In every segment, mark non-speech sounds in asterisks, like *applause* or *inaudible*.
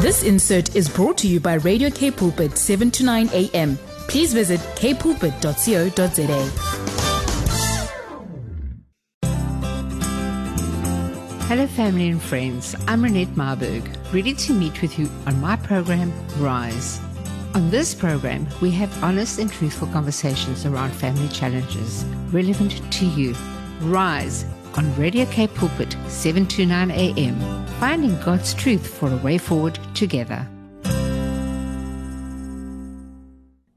This insert is brought to you by Radio K Pulpit 7 to 9 a.m. Please visit kpulpit.co.za. Hello, family and friends. I'm Renette Marburg, ready to meet with you on my program, Rise. On this program, we have honest and truthful conversations around family challenges relevant to you. Rise on Radio K Pulpit, 7 to 9 a.m. Finding God's truth for a way forward together.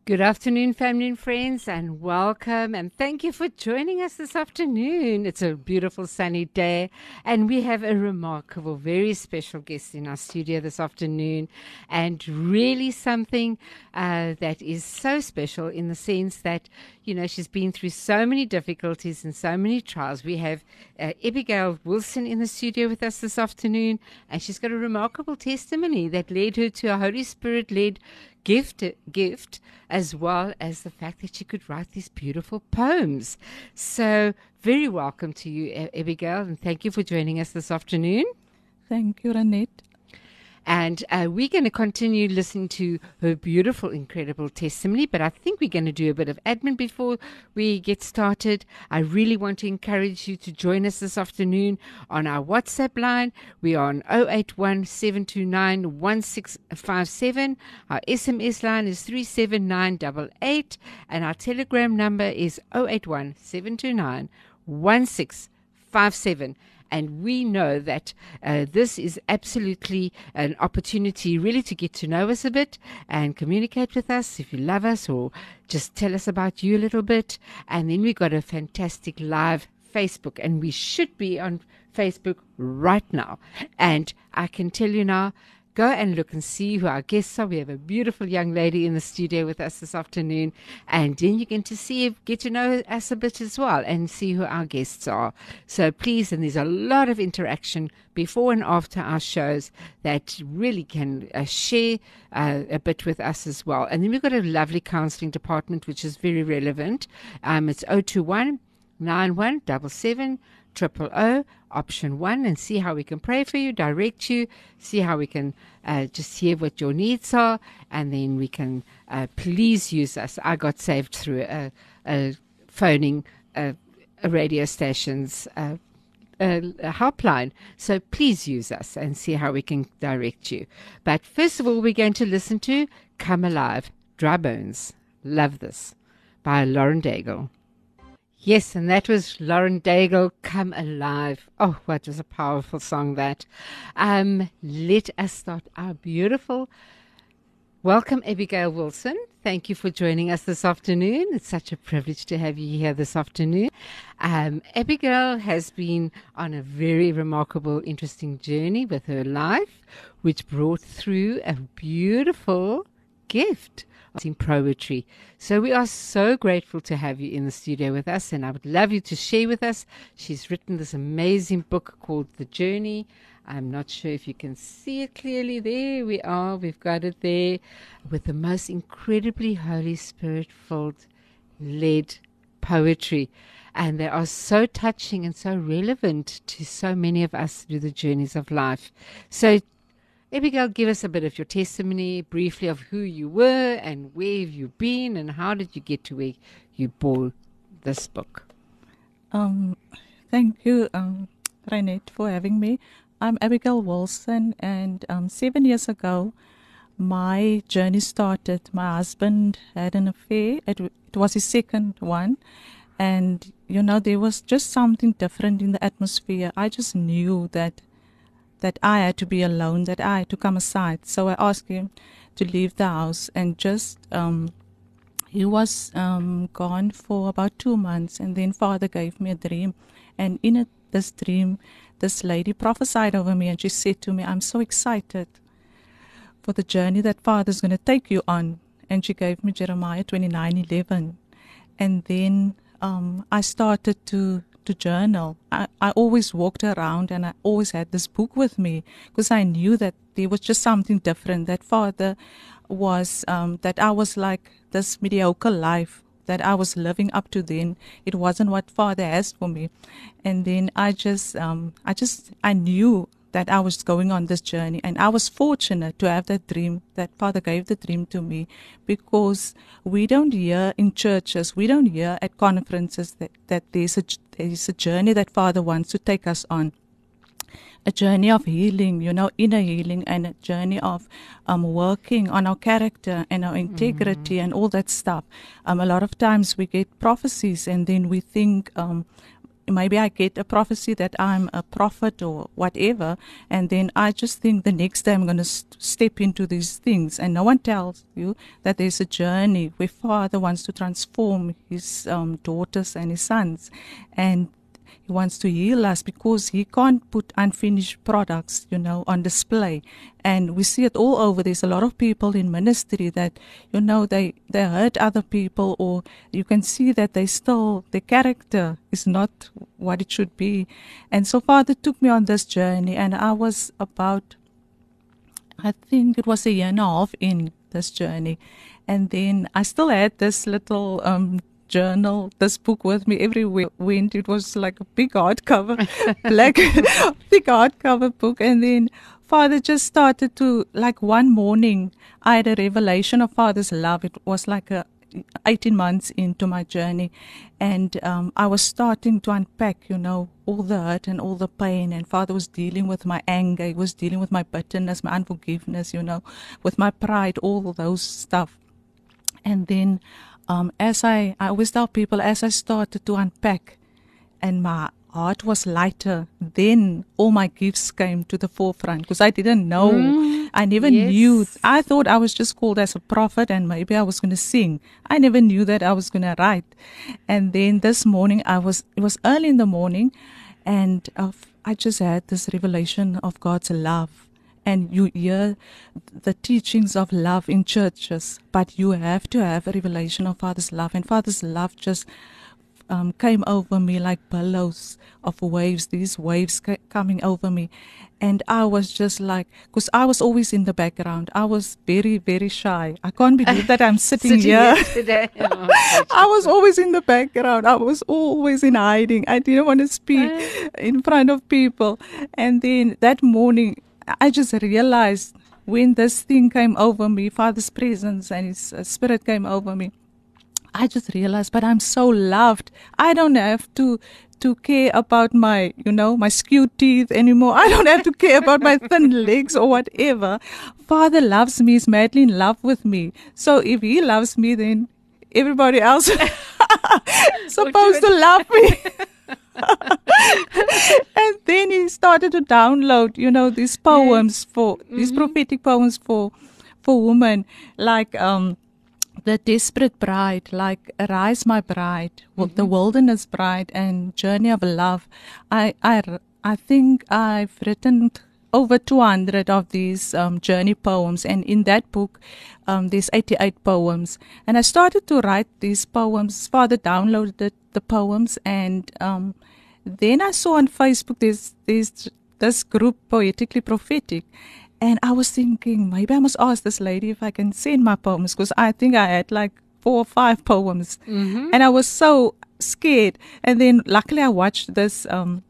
Good afternoon, family and friends, and welcome. And thank you for joining us this afternoon. It's a beautiful sunny day, and we have a remarkable, very special guest in our studio this afternoon, and really something uh, that is so special in the sense that, you know, she's been through so many difficulties and so many trials. We have uh, Abigail Wilson in the studio with us this afternoon, and she's got a remarkable testimony that led her to a Holy Spirit led gift gift as well as the fact that she could write these beautiful poems. So, very welcome to you, Abigail, and thank you for joining us this afternoon. Thank you, Renette. And uh, we're going to continue listening to her beautiful, incredible testimony. But I think we're going to do a bit of admin before we get started. I really want to encourage you to join us this afternoon on our WhatsApp line. We are on 081 1657. Our SMS line is 37988. And our Telegram number is 081 1657. And we know that uh, this is absolutely an opportunity really to get to know us a bit and communicate with us if you love us or just tell us about you a little bit. And then we got a fantastic live Facebook, and we should be on Facebook right now. And I can tell you now, go and look and see who our guests are. We have a beautiful young lady in the studio with us this afternoon, and then you get to see, get to know us a bit as well, and see who our guests are. So please, and there's a lot of interaction before and after our shows that really can uh, share uh, a bit with us as well. And then we've got a lovely counselling department, which is very relevant. Um, it's 021 9177 triple O option one and see how we can pray for you, direct you, see how we can uh, just hear what your needs are, and then we can uh, please use us. I got saved through a, a phoning a, a radio station's uh, a, helpline. So please use us and see how we can direct you. But first of all, we're going to listen to Come Alive, Dry Bones. Love this by Lauren Daigle. Yes, and that was Lauren Daigle, Come Alive. Oh, what was a powerful song that. Um, let us start our beautiful welcome, Abigail Wilson. Thank you for joining us this afternoon. It's such a privilege to have you here this afternoon. Um, Abigail has been on a very remarkable, interesting journey with her life, which brought through a beautiful gift in poetry. So we are so grateful to have you in the studio with us, and I would love you to share with us. She's written this amazing book called The Journey. I'm not sure if you can see it clearly. There we are. We've got it there with the most incredibly Holy Spirit filled, led poetry. And they are so touching and so relevant to so many of us through the journeys of life. So Abigail, give us a bit of your testimony briefly of who you were and where have you been and how did you get to where you bought this book? Um, thank you, um, Renette, for having me. I'm Abigail Wilson, and um, seven years ago, my journey started. My husband had an affair, it, it was his second one, and you know, there was just something different in the atmosphere. I just knew that that I had to be alone, that I had to come aside. So I asked him to leave the house and just, um, he was um, gone for about two months. And then Father gave me a dream. And in it, this dream, this lady prophesied over me and she said to me, I'm so excited for the journey that Father's going to take you on. And she gave me Jeremiah 29 11. And then um, I started to to journal. I, I always walked around and I always had this book with me because I knew that there was just something different. That Father was, um, that I was like this mediocre life that I was living up to then. It wasn't what Father asked for me. And then I just, um, I just, I knew that I was going on this journey. And I was fortunate to have that dream, that Father gave the dream to me because we don't hear in churches, we don't hear at conferences that, that there's, a, there's a journey that Father wants to take us on. A journey of healing, you know, inner healing, and a journey of um, working on our character and our integrity and all that stuff. Um, a lot of times we get prophecies and then we think, um, maybe I get a prophecy that I'm a prophet or whatever, and then I just think the next day I'm going to st- step into these things, and no one tells you that there's a journey where Father wants to transform His um, daughters and His sons, and he wants to heal us because he can't put unfinished products, you know, on display. And we see it all over. There's a lot of people in ministry that, you know, they, they hurt other people or you can see that they still, their character is not what it should be. And so Father took me on this journey and I was about, I think it was a year and a half in this journey. And then I still had this little um, journal, this book with me everywhere I went. It was like a big hardcover, *laughs* black, *laughs* big hardcover book. And then Father just started to, like one morning, I had a revelation of Father's love. It was like a 18 months into my journey and um, i was starting to unpack you know all the hurt and all the pain and father was dealing with my anger he was dealing with my bitterness my unforgiveness you know with my pride all those stuff and then um, as I, I always tell people, as I started to unpack and my heart was lighter, then all my gifts came to the forefront because I didn't know. Mm, I never yes. knew. I thought I was just called as a prophet and maybe I was going to sing. I never knew that I was going to write. And then this morning, I was, it was early in the morning and uh, I just had this revelation of God's love and you hear the teachings of love in churches, but you have to have a revelation of Father's love. And Father's love just um, came over me like billows of waves, these waves ca- coming over me. And I was just like, because I was always in the background. I was very, very shy. I can't believe that I'm *laughs* sitting, Sitting here. *laughs* Oh, I was always in the background. I was always in hiding. I didn't want to speak in front of people. And then that morning, I just realized when this thing came over me, Father's presence and His uh, Spirit came over me. I just realized, but I'm so loved. I don't have to to care about my, you know, my skewed teeth anymore. I don't have to care about my thin *laughs* legs or whatever. Father loves me, is madly in love with me. So if he loves me, then everybody else *laughs* *laughs* supposed to love me. *laughs* and then he started to download, you know, these poems for these prophetic poems for for women, like um, the desperate bride, like Arise, My Bride, well, the Wilderness Bride, and Journey of Love. I I I think I've written over 200 of these um, journey poems, and in that book, um, there's 88 poems. And I started to write these poems. Father downloaded the poems, and um, then I saw on Facebook there's there's this group poetically prophetic. And I was thinking, maybe I must ask this lady if I can send my poems because I think I had like four or five poems. And I was so scared. And then luckily I watched this um,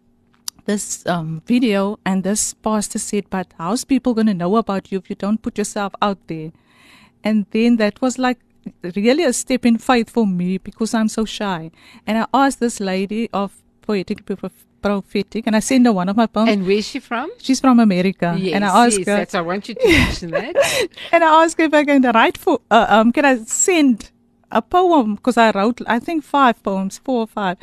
this um, video and this pastor said, but how's people going to know about you if you don't put yourself out there? And then that was like really a step in faith for me because I'm so shy. And I asked this lady of Poetic Prophetic and I sent her one of my poems. And where's she from? She's from America. Yes, and I asked yes, her, that's, I want you to mention that. *laughs* and I asked her if I can write for, uh, um, can I send a poem? Because I wrote, I think five poems, four or five.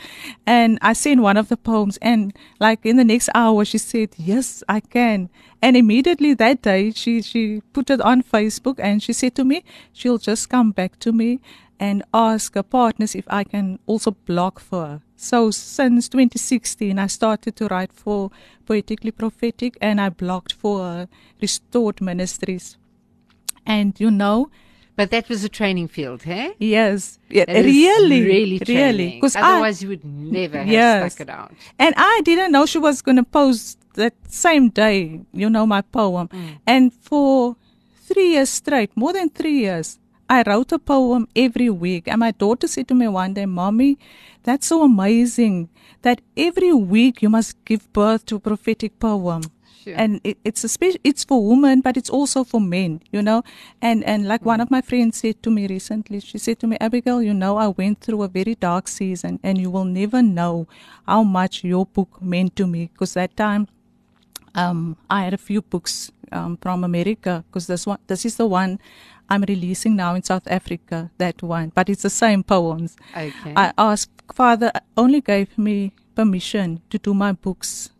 And I sent one of the poems and like in the next hour, she said, yes, I can. And immediately that day, she, she put it on Facebook and she said to me, she'll just come back to me and ask her partners if I can also blog for her. So since 2016, I started to write for Poetically Prophetic and I blogged for Restored Ministries. And you know, But that was a training field, hey? yes, yeah, That really, really, really, because I, otherwise you would never have Yes. stuck it out. and I didn't know she was going to post that same day, you know, my poem. Mm. And for three years straight, more than three years, I wrote a poem every week. And my daughter said to me one day, Mommy, that's so amazing that every week you must give birth to a prophetic poem. And it, it's a spe- it's for women but it's also for men you know and and like one of my friends said to me recently she said to me abigail you know i went through a very dark season and you will never know how much your book meant to me because that time um, I had a few books um, from America because this one, this is the one I'm releasing now in South Africa. That one, but it's the same poems. Okay. I asked Father only gave me permission to do my books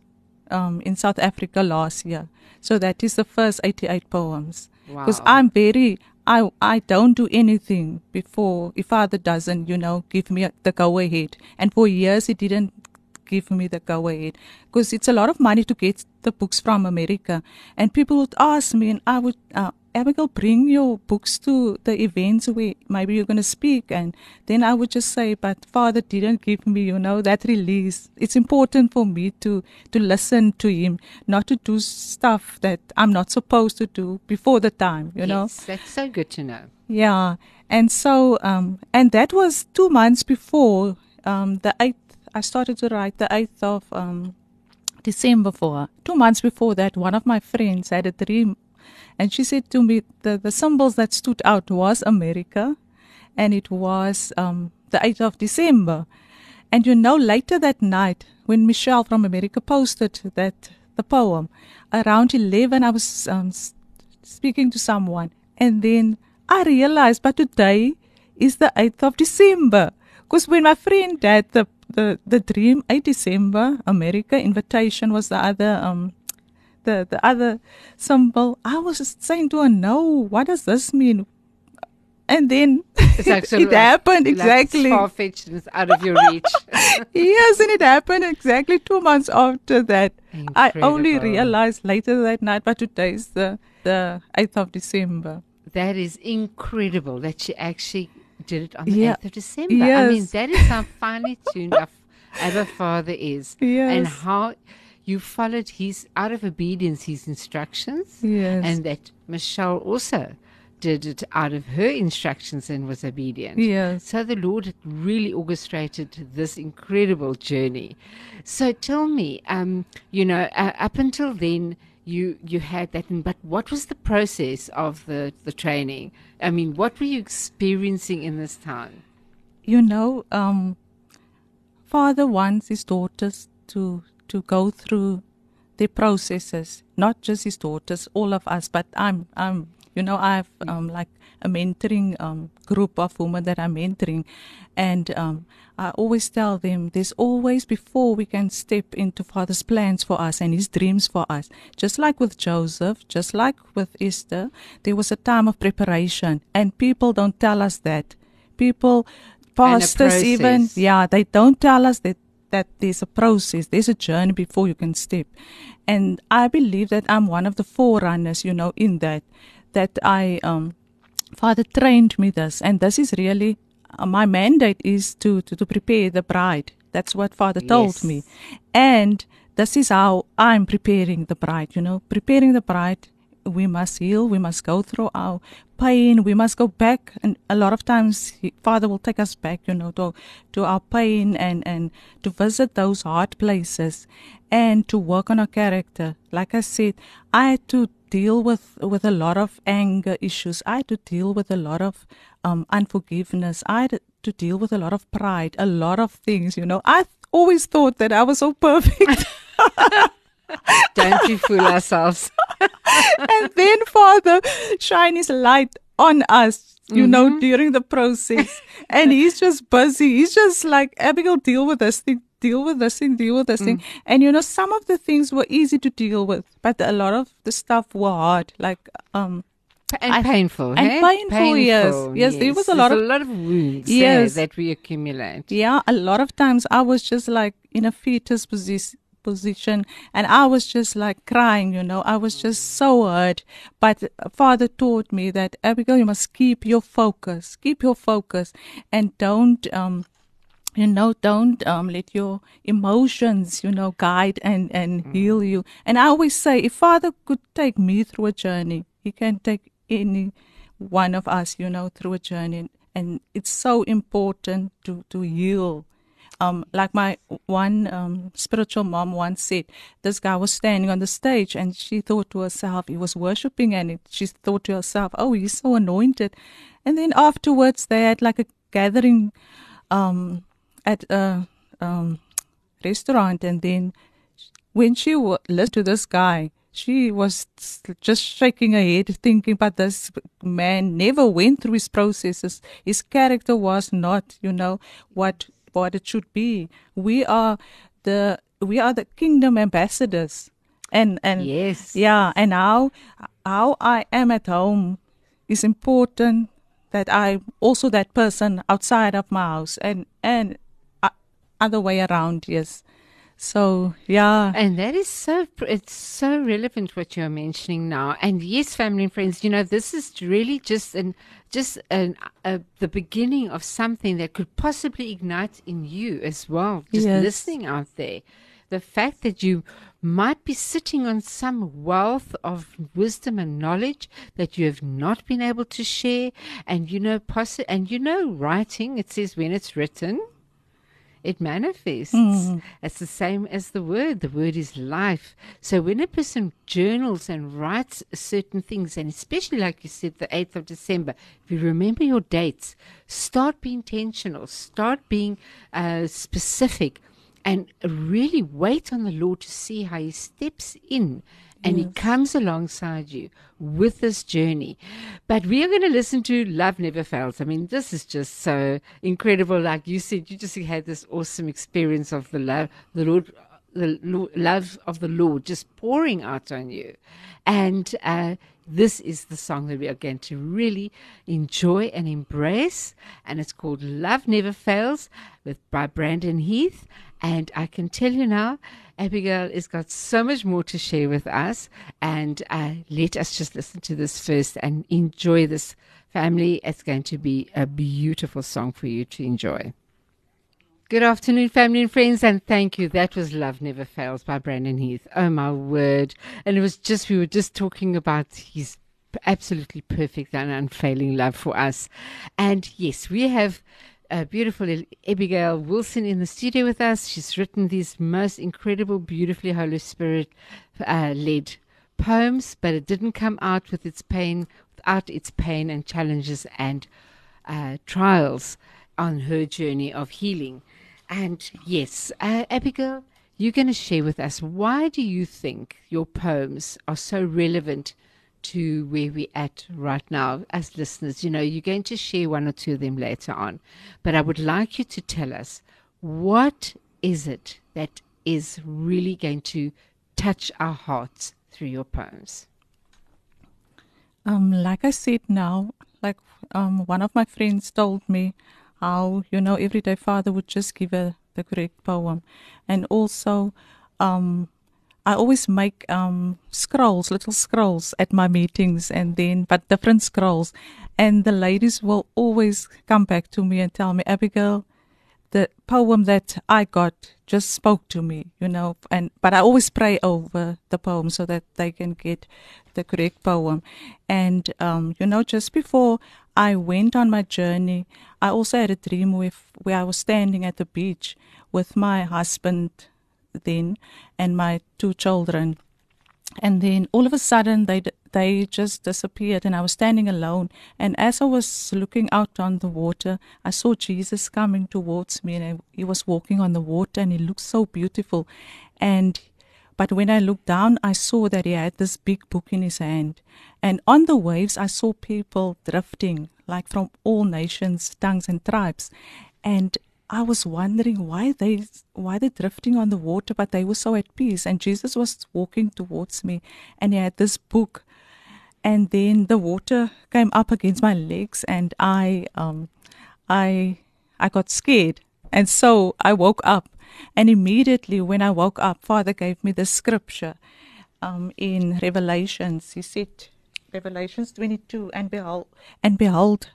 um, in South Africa last year, so that is the first 88 poems. Because Wow. I'm very I I don't do anything before if Father doesn't you know give me the go ahead, and for years he didn't give me the go ahead because it's a lot of money to get the books from America. And people would ask me, and I would, uh, Abigail, bring your books to the events where maybe you're going to speak. And then I would just say, but Father didn't give me, you know, that release. It's important for me to, to listen to Him, not to do stuff that I'm not supposed to do before the time, you know. yes, that's so good to know. Yeah, and so um, and that was two months before um, the eighth. I started to write the eighth of um, December for her. Two months before that, one of my friends had a dream, and she said to me the the symbols that stood out was America, and it was um, the eighth of December. And you know, later that night, when Michelle from America posted that the poem, around eleven, I was um, speaking to someone, and then I realized, but today is the 8th of December. Because when my friend had the, the, the dream, 8 December, America, invitation was the other, um, the, the other symbol. I was just saying to her, no, what does this mean? And then like *laughs* it happened like exactly. far fetched and it's out of your reach. *laughs* yes, and it happened exactly two months after that. I only realized later that night, but today is the, the 8th of December. That is incredible that she actually did it on the Yeah. 8th of December. I mean, that is how finely tuned our Abba Father is. *laughs* And how you followed his, out of obedience, his instructions. Yes. And that Michelle also did it out of her instructions and was obedient. Yes. So the Lord really orchestrated this incredible journey. So tell me, um, you know, uh, up until then, you you had that, but what was the process of the the training? I mean, what were you experiencing in this time? you know, um, father wants his daughters to to go through the processes, not just his daughters, all of us. But I'm I'm you know I've um like a mentoring um group of women that I'm mentoring, and um I always tell them there's always before we can step into Father's plans for us and His dreams for us. Just like with Joseph, just like with Esther, there was a time of preparation, and people don't tell us that. People pastors even yeah they don't tell us that that there's a process there's a journey before you can step. And i believe that i'm one of the forerunners you know in that that i um father trained me this. And this is really uh, my mandate is to, to to prepare the bride. That's what father told Yes. me. And this is how i'm preparing the bride you know preparing the bride we must heal we must go through our pain we must go back. And a lot of times father will take us back you know to to our pain and and to visit those hard places and to work on our character. Like i said i had to deal with with a lot of anger issues. I had to deal with a lot of um unforgiveness. I had to deal with a lot of pride a lot of things you know. I always thought that i was so *laughs* perfect Don't we fool ourselves? *laughs* and then Father shine His light on us, you Mm-hmm. know, during the process. and He's just busy. He's just like, Abigail, deal with this thing, deal with this thing, deal with this Mm. thing. And you know, some of the things were easy to deal with, but a lot of the stuff were hard. Like, um, And I- painful, and hey? painful, yes. Yes, there was a lot There's of- a lot of wounds Yes. there that we accumulate. yeah, a lot of times I was just like in a fetus position position and I was just like crying, you know. I was just so hurt. But Father taught me that Abigail, you must keep your focus. Keep your focus and don't um you know, don't um, let your emotions, you know, guide and, and heal you. And I always say, if Father could take me through a journey, He can take any one of us, you know, through a journey. And it's so important to, to heal um, like my one um, spiritual mom once said, this guy was standing on the stage and she thought to herself, he was worshiping and it, she thought to herself, oh, he's so anointed. And then afterwards, they had like a gathering um, at a um, restaurant. And then when she listened to this guy, she was just shaking her head, thinking, but this man never went through his processes. His character was not, you know, what what it should be. We are the we are the kingdom ambassadors. And and yes. yeah, and how how I am at home is important that I'm also that person outside of my house and and uh, other way around, yes. So yeah, and that is so it's so relevant what you're mentioning now. And yes, family and friends, you know this is really just an just an, uh, the beginning of something that could possibly ignite in you as well. Just Yes. listening out there, the fact that you might be sitting on some wealth of wisdom and knowledge that you have not been able to share, and you know, possi- and you know, writing. It says when it's written it manifests. It's the same as the word. The word is life. So when a person journals and writes certain things, and especially like you said, the 8th of December, if you remember your dates, start being intentional, start being uh, specific, and really wait on the Lord to see how He steps in and he comes alongside you with this journey. But we are going to listen to Love Never Fails. I mean, this is just so incredible. Like you said, you just had this awesome experience of the love, the Lord, the lo- love of the Lord just pouring out on you. And uh, this is the song that we are going to really enjoy and embrace. And it's called Love Never Fails with, by Brandon Heath. And I can tell you now, Abigail has got so much more to share with us. And uh, let us just listen to this first and enjoy this family. It's going to be a beautiful song for you to enjoy. Good afternoon, family and friends, and thank you. That was Love Never Fails by Brandon Heath. Oh, my word. And it was just, we were just talking about his absolutely perfect and unfailing love for us. And yes, we have uh, beautiful Abigail Wilson in the studio with us. She's written these most incredible, beautifully Holy Spirit uh, led poems, but it didn't come out with its pain, without its pain and challenges and uh, trials on her journey of healing. And yes, uh, Abigail, you're going to share with us why do you think your poems are so relevant to where we're at right now as listeners? You know, you're going to share one or two of them later on, but I would like you to tell us what is it that is really going to touch our hearts through your poems? Um, like I said now, like um, one of my friends told me how, you know, everyday father would just give her the correct poem. And also, um, I always make um, scrolls, little scrolls at my meetings, and then, but different scrolls. And the ladies will always come back to me and tell me, Abigail, the poem that I got just spoke to me, you know, and but I always pray over the poem so that they can get the correct poem. And um, you know, just before I went on my journey, I also had a dream with where I was standing at the beach with my husband then and my two children. And then all of a sudden they they just disappeared and I was standing alone. And as I was looking out on the water I saw Jesus coming towards me and he was walking on the water and he looked so beautiful. And but when I looked down I saw that he had this big book in his hand. And on the waves I saw people drifting like from all nations tongues and tribes. And I was wondering why they why they're drifting on the water, but they were so at peace. And Jesus was walking towards me, and he had this book, and then the water came up against my legs, and I um, I I got scared, and so I woke up, and immediately when I woke up, Father gave me the scripture, um, in Revelations. He said, Revelations twenty two, and behold, and behold,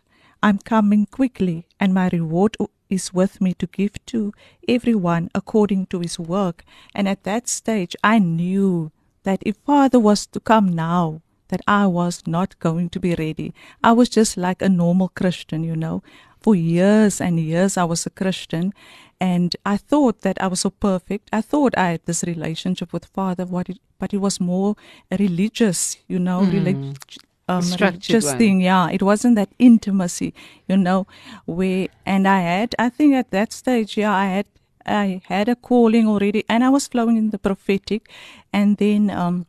I'm coming quickly, and my reward is with me to give to everyone according to his work. And at that stage, I knew that if Father was to come now, that I was not going to be ready. I was just like a normal Christian, you know. For years and years, I was a Christian, and I thought that I was so perfect. I thought I had this relationship with Father, what it, but it was more religious, you know, hmm. relig- um, religious one. thing. Yeah, it wasn't that intimacy, you know, where and I had. I think at that stage, yeah, I had. I had a calling already, and I was flowing in the prophetic, and then um,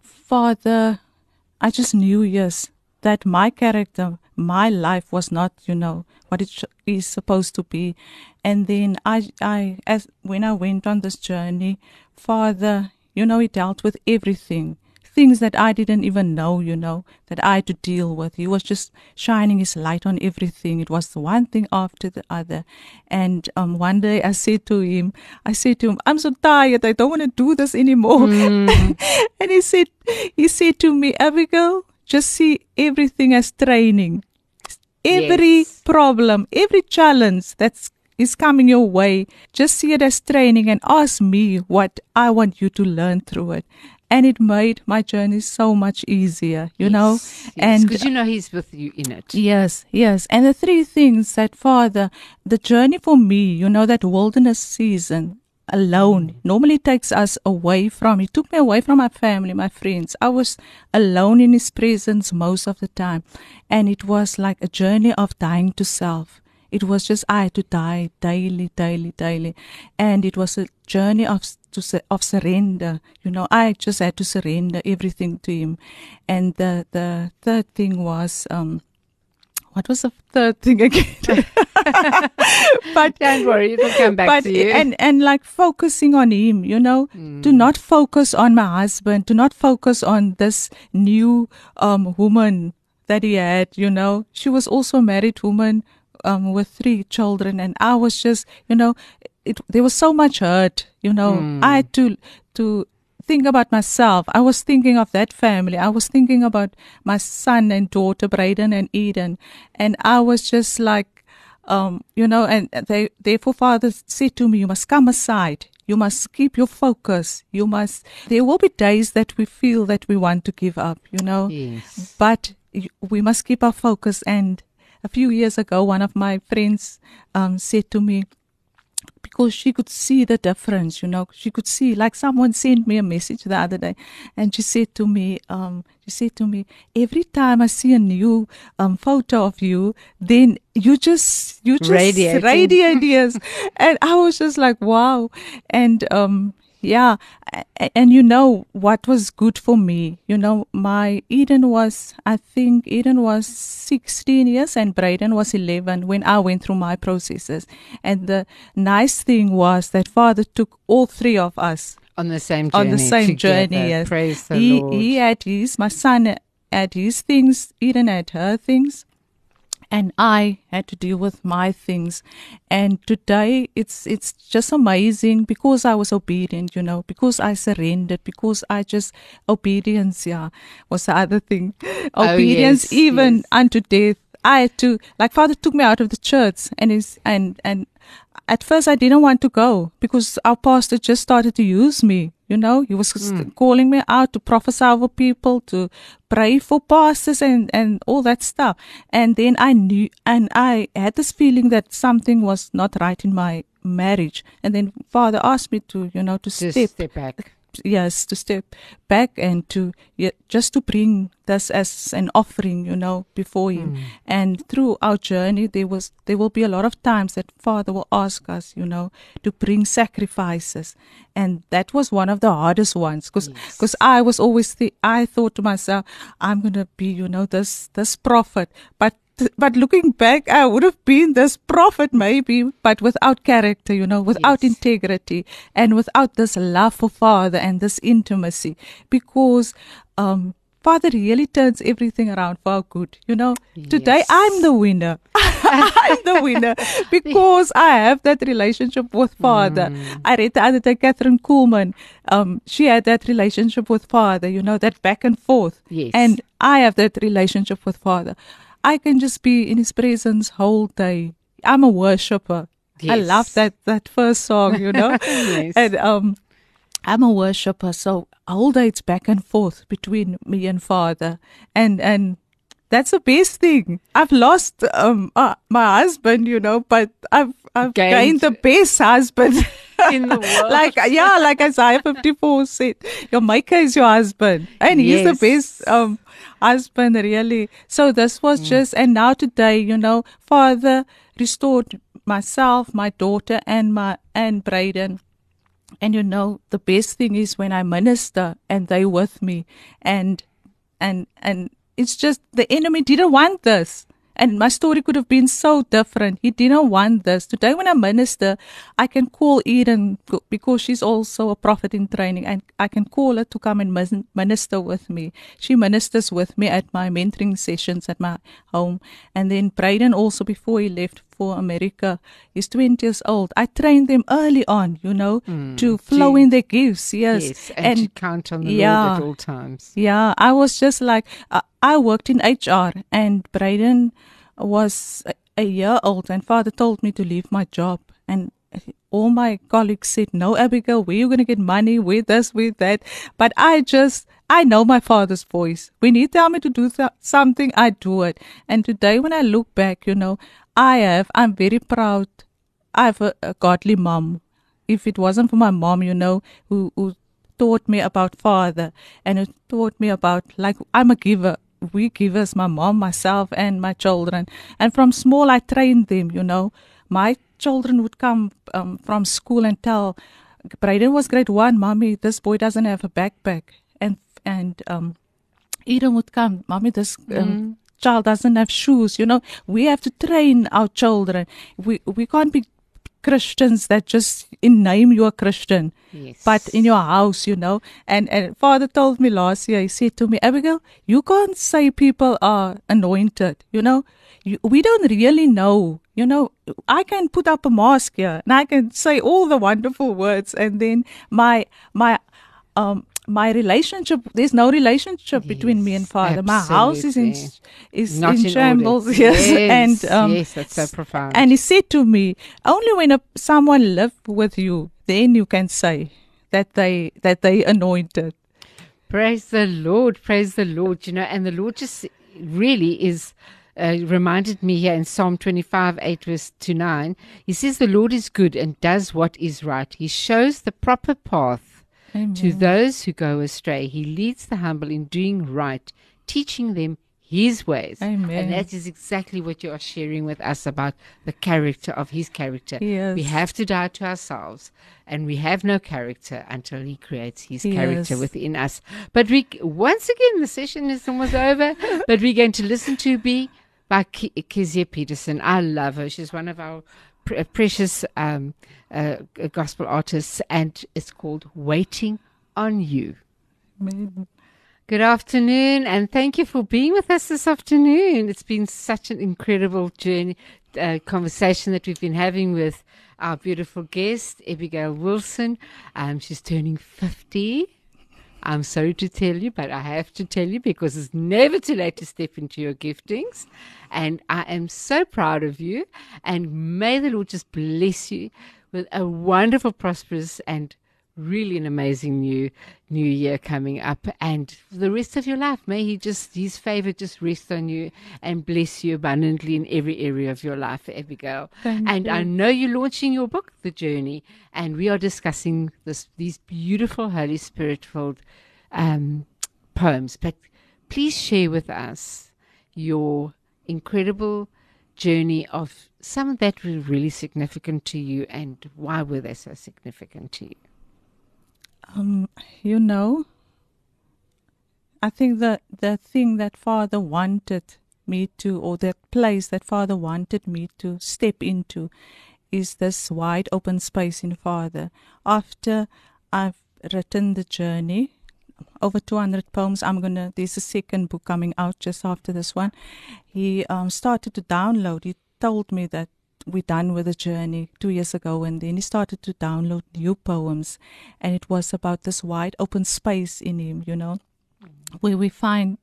Father, I just knew, yes, that my character, my life was not, you know, what it sh- is supposed to be. And then I, I, as when I went on this journey, Father, you know, He dealt with everything, things that I didn't even know, you know, that I had to deal with. He was just shining His light on everything. It was the one thing after the other. And um, one day I said to Him, I said to Him, I'm so tired. I don't want to do this anymore. *laughs* and He said, He said to me, Abigail, just see everything as training. Every Yes. problem, every challenge that's is coming your way, just see it as training and ask me what I want you to learn through it. And it made my journey so much easier, you know. And because you know He's with you in it. Yes, yes. And the three things that, Father, the journey for me, you know, that wilderness season alone mm. normally takes us away from, He took me away from my family, my friends. I was alone in His presence most of the time. And it was like a journey of dying to self. It was just I had to die daily, daily, daily, and it was a journey of to of surrender. You know, I just had to surrender everything to Him. And the the third thing was um, what was the third thing again? *laughs* but Don't worry, it'll come back but to you. and and like focusing on him you know Mm. to not focus on my husband do not focus on this new um woman that he had you know she was also a married woman um with three children and i was just you know it there was so much hurt you know Mm. i had to to think about myself i was thinking of that family i was thinking about my son and daughter braden and eden and i was just like um, you know, and they, therefore, Father said to me, You must come aside. You must keep your focus. You must, there will be days that we feel that we want to give up, you know, yes. but we must keep our focus. And a few years ago, one of my friends um, said to me, because she could see the difference, you know, she could see, like someone sent me a message the other day, and she said to me, um, she said to me, every time I see a new um, photo of you, then you just, you just radiate, yes. *laughs* and I was just like, wow. And, um, yeah, and you know what was good for me? You know, my Eden was, I think Eden was 16 years and Braden was 11 when I went through my processes. And the nice thing was that Father took all three of us on the same journey. on the same together. journey. Yes. Praise the he, Lord. he had his, my son had his things, Eden had her things, and I had to deal with my things. And today it's it's just amazing because I was obedient, you know, because I surrendered, because I just obedience, yeah, was the other thing. Oh, obedience yes, even yes. unto death. I had to like Father took me out of the church and is and and at first I didn't want to go because our pastor just started to use me. You know, he was Hmm. calling me out to prophesy over people, to pray for pastors and, and all that stuff. And then I knew, and I had this feeling that something was not right in my marriage. And then Father asked me to, you know, to Just step step back. Yes to step back and to yeah, just to bring this as an offering you know before him. Hmm. And through our journey there was there will be a lot of times that father will ask us you know to bring sacrifices. And that was one of the hardest ones because because i was always the i thought to myself i'm going to be you know this this prophet. But but looking back, I would have been this prophet maybe, but without character, you know, without Yes. integrity and without this love for Father and this intimacy, because um, Father really turns everything around for our good. You know, today I'm the winner. *laughs* I'm the winner *laughs* because I have that relationship with Father. Mm. I read the other day, Kathryn Kuhlman. Um, she had that relationship with Father. You know, that back and forth. Yes. And I have that relationship with Father. I can just be in His presence whole day. I'm a worshipper. I love that that first song, you know. *laughs* Yes. And um, I'm a worshipper, so all day it's back and forth between me and Father, and and that's the best thing. I've lost um uh, my husband, you know, but I've I've Gained- gained, the best husband In the *laughs* world. like yeah, like Isaiah fifty four said, your maker is your husband, and he's the best um husband really. So this was Mm. just, and now today, you know, Father restored myself, my daughter, and my and Braden. And you know, the best thing is when I minister and they with me, and and and it's just the enemy didn't want this. And my story could have been so different. He didn't want this. Today, when I minister, I can call Eden because she's also a prophet in training, and I can call her to come and minister with me. She ministers with me at my mentoring sessions at my home. And then Braden also, before he left for America, he's 20 years old. I trained them early on, you know, to flow to- in their gifts. Yes. Yes, and, to count on the Lord yeah. at all times. Yeah, I was just like, uh, I worked in HR and Braden was a, year old and father told me to leave my job. And all my colleagues said, no, Abigail, where you going to get money? with this, with that? But I just, I know my father's voice. When he tell me to do th- something, I do it. And today when I look back, you know, I have, I'm very proud. I have a, a godly mom. If it wasn't for my mom, you know, who, who taught me about father and who taught me about like I'm a giver. We givers, my mom, myself, and my children. And from small, I trained them. You know, my children would come um, from school and tell, Braden was grade one, mommy. This boy doesn't have a backpack, and and um, Eden would come, mommy. This um, child doesn't have shoes. You know, we have to train our children. We we can't be Christians that just in name you're a Christian Yes. but in your house, you know. And and father told me last year, he said to me, Abigail, you can't say people are anointed, you know. You, we don't really know, you know. I can put up a mask here and I can say all the wonderful words, and then my my um my relationship there's no relationship between me and Yes, father my house is in is Not in in order. shambles *laughs* yes, and um yes, that's so profound. and he said to me, only when a, someone live with you, then you can say that they that they anointed. Praise the Lord, praise the Lord. You know, and the Lord just really is uh, reminded me here in Psalm 25, 8, verse to 9. He says, The Lord is good and does what is right. He shows the proper path to those who go astray. He leads the humble in doing right, teaching them his ways. Amen. And that is exactly what you are sharing with us about the character of his character. Yes. We have to die to ourselves, and we have no character until he creates his character Yes. within us. But we once again the session is almost over. but we're going to listen to B by Kezia Peterson. I love her. She's one of our pre- precious um, uh, gospel artists, and it's called "Waiting on You." Amen. Good afternoon, and thank you for being with us this afternoon. It's been such an incredible journey, uh, conversation that we've been having with our beautiful guest, Abigail Wilson. Um, she's turning 50. I'm sorry to tell you, but I have to tell you because it's never too late to step into your giftings. And I am so proud of you. And may the Lord just bless you with a wonderful, prosperous, and really an amazing new new year coming up. And for the rest of your life may he just his favor just rest on you and bless you abundantly in every area of your life abigail. Thank and i know you're launching your book the journey and we are discussing this these beautiful holy spirit filled um, poems. But please share with us your incredible journey of some that were really significant to you and why were they so significant to you Um, you know, I think that the thing that Father wanted me to, or that place that Father wanted me to step into, is this wide open space in Father. After I've written the journey, over 200 poems. I'm gonna. There's a second book coming out just after this one. He um, started to download. He told me that we're done with the journey two years ago, and then he started to download new poems, and it was about this wide open space in him. You know, mm-hmm. where we find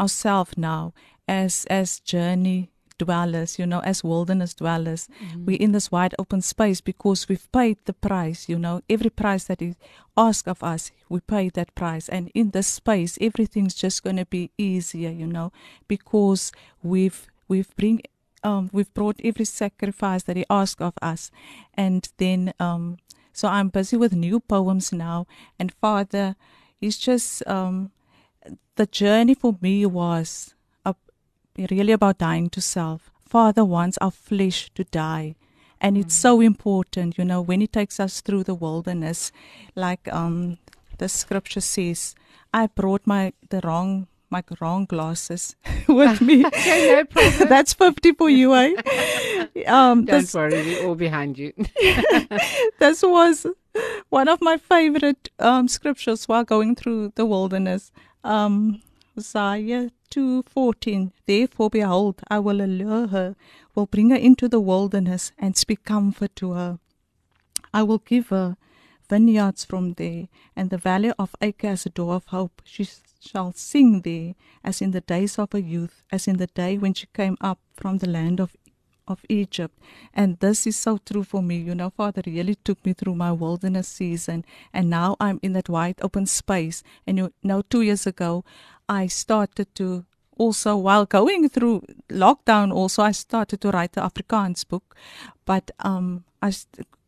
ourselves now as as journey dwellers, you know, as wilderness dwellers. Mm-hmm. We're in this wide open space because we've paid the price, you know, every price that is asked of us, we paid that price. And in this space, everything's just going to be easier, you know, because we've we've bring um, we've brought every sacrifice that he asked of us, and then um, so I'm busy with new poems now. And Father, it's just um, the journey for me was up, really about dying to self. Father wants our flesh to die. And it's so important, you know, when he takes us through the wilderness, like um, the scripture says, I brought my the wrong my wrong glasses *laughs* with me. *laughs* Okay, no problem. That's fifty for you, eh? Um, Don't this, worry, we're all behind you. *laughs* this was one of my favorite um, scriptures while going through the wilderness. Um, Isaiah two fourteen. Therefore, behold, I will allure her, will bring her into the wilderness, and speak comfort to her. I will give her vineyards from there, and the valley of Achor as a door of hope. She shall sing there, as in the days of her youth, as in the day when she came up from the land of of Egypt. And this is so true for me. You know, Father really took me through my wilderness season. And now I'm in that wide open space. And you know, two years ago, I started to also, while going through lockdown, also, I started to write the Afrikaans book. But um, I,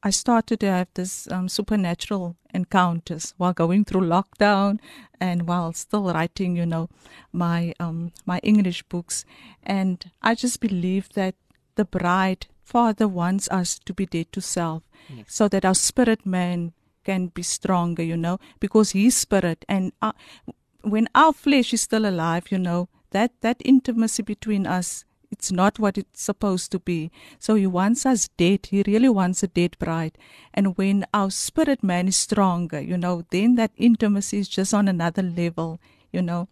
I started to have this um, supernatural encounters while going through lockdown and while still writing, you know, my um, my English books. And I just believe that the bride, Father wants us to be dead to self, Yes. so that our spirit man can be stronger, you know, because His spirit and our, when our flesh is still alive, you know, that that intimacy between us. It's not what it's supposed to be. So he wants us dead. He really wants a dead bride. And when our spirit man is stronger, you know, then that intimacy is just on another level, you know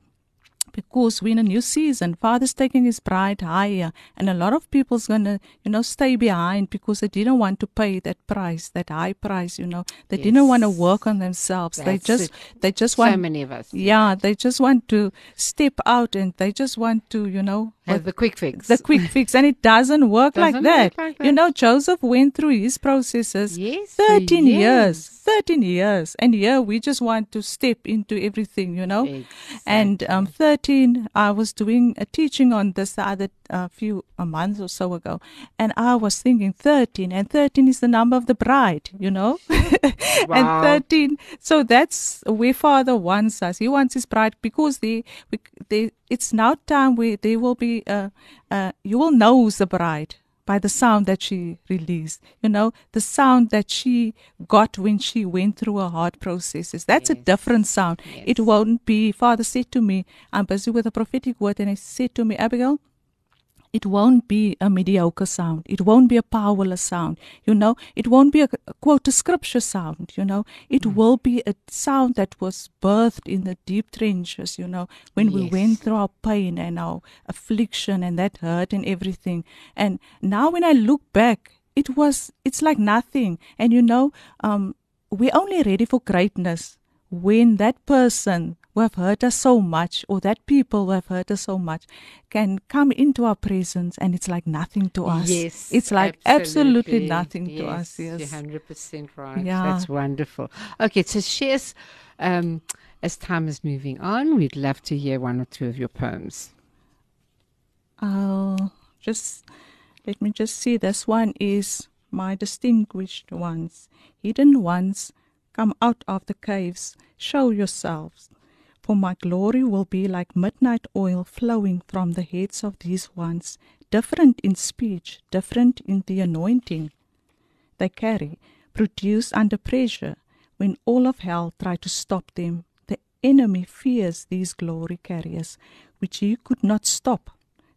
because we're in a new season. Father's taking his bride higher, and a lot of people's gonna, you know, stay behind because they didn't want to pay that price, that high price. You know, they didn't want to work on themselves. they just, it. they just want. so many of us yeah, they just want to step out, and they just want to, you know, have the quick fix. the quick *laughs* fix, and it doesn't work like Doesn't that. work like You that. know, Joseph went through his processes. Yes, 13 yes. years, 13 years. And here we just want to step into everything, you know. And um, 13, I was doing a teaching on this the other uh, few a month or so ago, and I was thinking 13, and 13 is the number of the bride, you know. *laughs* Wow. and 13, so that's where Father wants us. He wants His bride because they, we, they, it's now time where they will be, uh, uh, you will know the bride by the sound that she released. You know, the sound that she got when she went through her heart processes. That's a different sound. It won't be, Father said to me, I'm busy with a prophetic word, and he said to me, Abigail, it won't be a mediocre sound. It won't be a powerless sound. You know, it won't be a, a quote a scripture sound. You know, it will be a sound that was birthed in the deep trenches. You know, when we went through our pain and our affliction and that hurt and everything. And now when I look back, it was it's like nothing. And you know, um, we're only ready for greatness when that person who have hurt us so much or that people who have hurt us so much can come into our presence and it's like nothing to us. Yes, It's like absolutely, nothing to us. Yes, Yes. you're hundred percent right. Yeah. that's wonderful. Okay, so shares. Um, as time is moving on, we'd love to hear one or two of your poems. I'll just let me just see. This one is my distinguished ones, hidden ones. Come out of the caves, show yourselves. For my glory will be like midnight oil flowing from the heads of these ones, different in speech, different in the anointing they carry, produced under pressure when all of hell tried to stop them. The enemy fears these glory carriers, which he could not stop.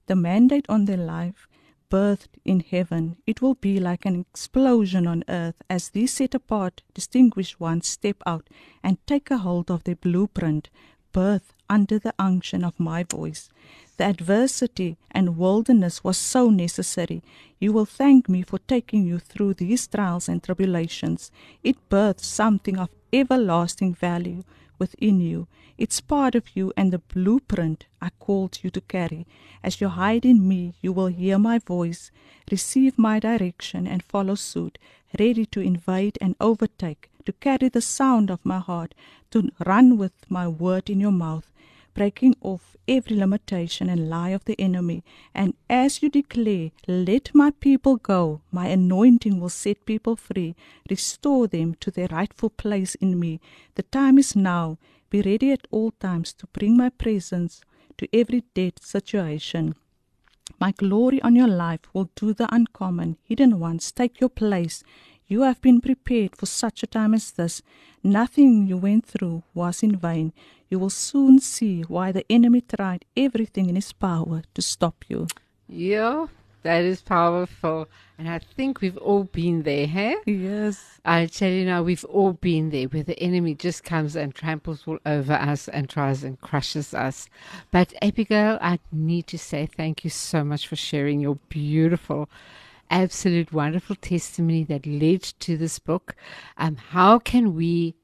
The mandate on their life, birthed in heaven, it will be like an explosion on earth as these set apart, distinguished ones step out and take a hold of their blueprint, birth under the unction of my voice. The adversity and wilderness was so necessary. You will thank me for taking you through these trials and tribulations. It birthed something of everlasting value, within you. It's part of you and the blueprint I called you to carry. As you hide in me, you will hear my voice, receive my direction, and follow suit, ready to invade and overtake, to carry the sound of my heart, to run with my word in your mouth, breaking off every limitation and lie of the enemy. And as you declare, Let my people go, my anointing will set people free, restore them to their rightful place in me. The time is now. Be ready at all times to bring my presence to every dead situation. My glory on your life will do the uncommon. Hidden ones, take your place. You have been prepared for such a time as this. Nothing you went through was in vain. You will soon see why the enemy tried everything in his power to stop you. Yeah, that is powerful. And I think we've all been there, hey? Yes. I tell you now, we've all been there where the enemy just comes and tramples all over us and tries and crushes us. But Abigail, I need to say thank you so much for sharing your beautiful, absolute, wonderful testimony that led to this book. Um, how can we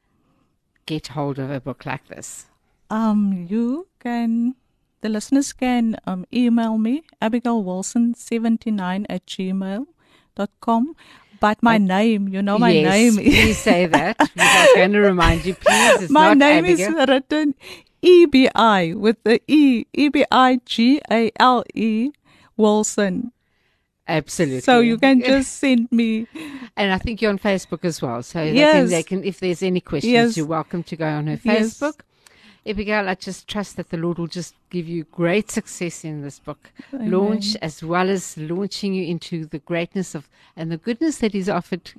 get hold of a book like this? Um, you can, the listeners can um, email me, abigailwilson79 at gmail.com. But my But- name, you know my yes, name please say that. I was going to remind you, please. It's my name Abigail. is written EBI with the E, E B I G A L E Wilson. Absolutely. So you can just *laughs* send me. And I think you're on Facebook as well. So they, can, Yes. they can, if there's any questions, Yes. you're welcome to go on her Yes. Abigail, I just trust that the Lord will just give you great success in this book. Launch as well as launching you into the greatness of and the goodness that He's offered,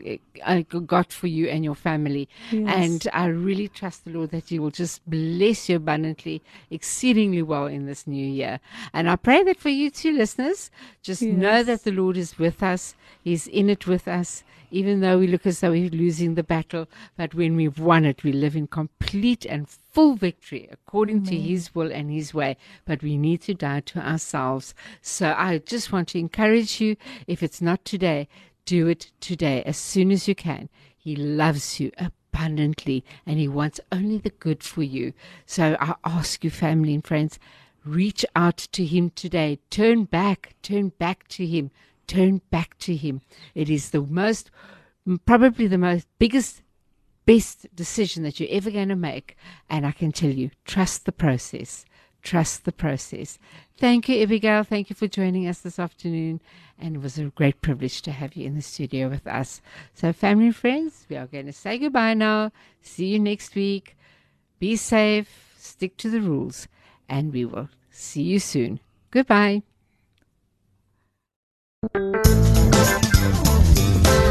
uh, got for you and your family. Yes. And I really trust the Lord that He will just bless you abundantly, exceedingly well in this new year. And I pray that for you too, listeners. Just know that the Lord is with us. He's in it with us, even though we look as though we're losing the battle. But when we've won it, we live in complete and full victory according to His will and His way. But we need to die to ourselves. So I just want to encourage you if it's not today, do it today as soon as you can. He loves you abundantly and He wants only the good for you. So I ask you, family and friends, reach out to Him today. Turn back, turn back to Him, turn back to Him. It is the most, probably the most biggest best decision that you're ever going to make. And I can tell you, trust the process. Trust the process. Thank you, Abigail. Thank you for joining us this afternoon. And it was a great privilege to have you in the studio with us. So, family and friends, we are going to say goodbye now. See you next week. Be safe, stick to the rules, and we will see you soon. Goodbye.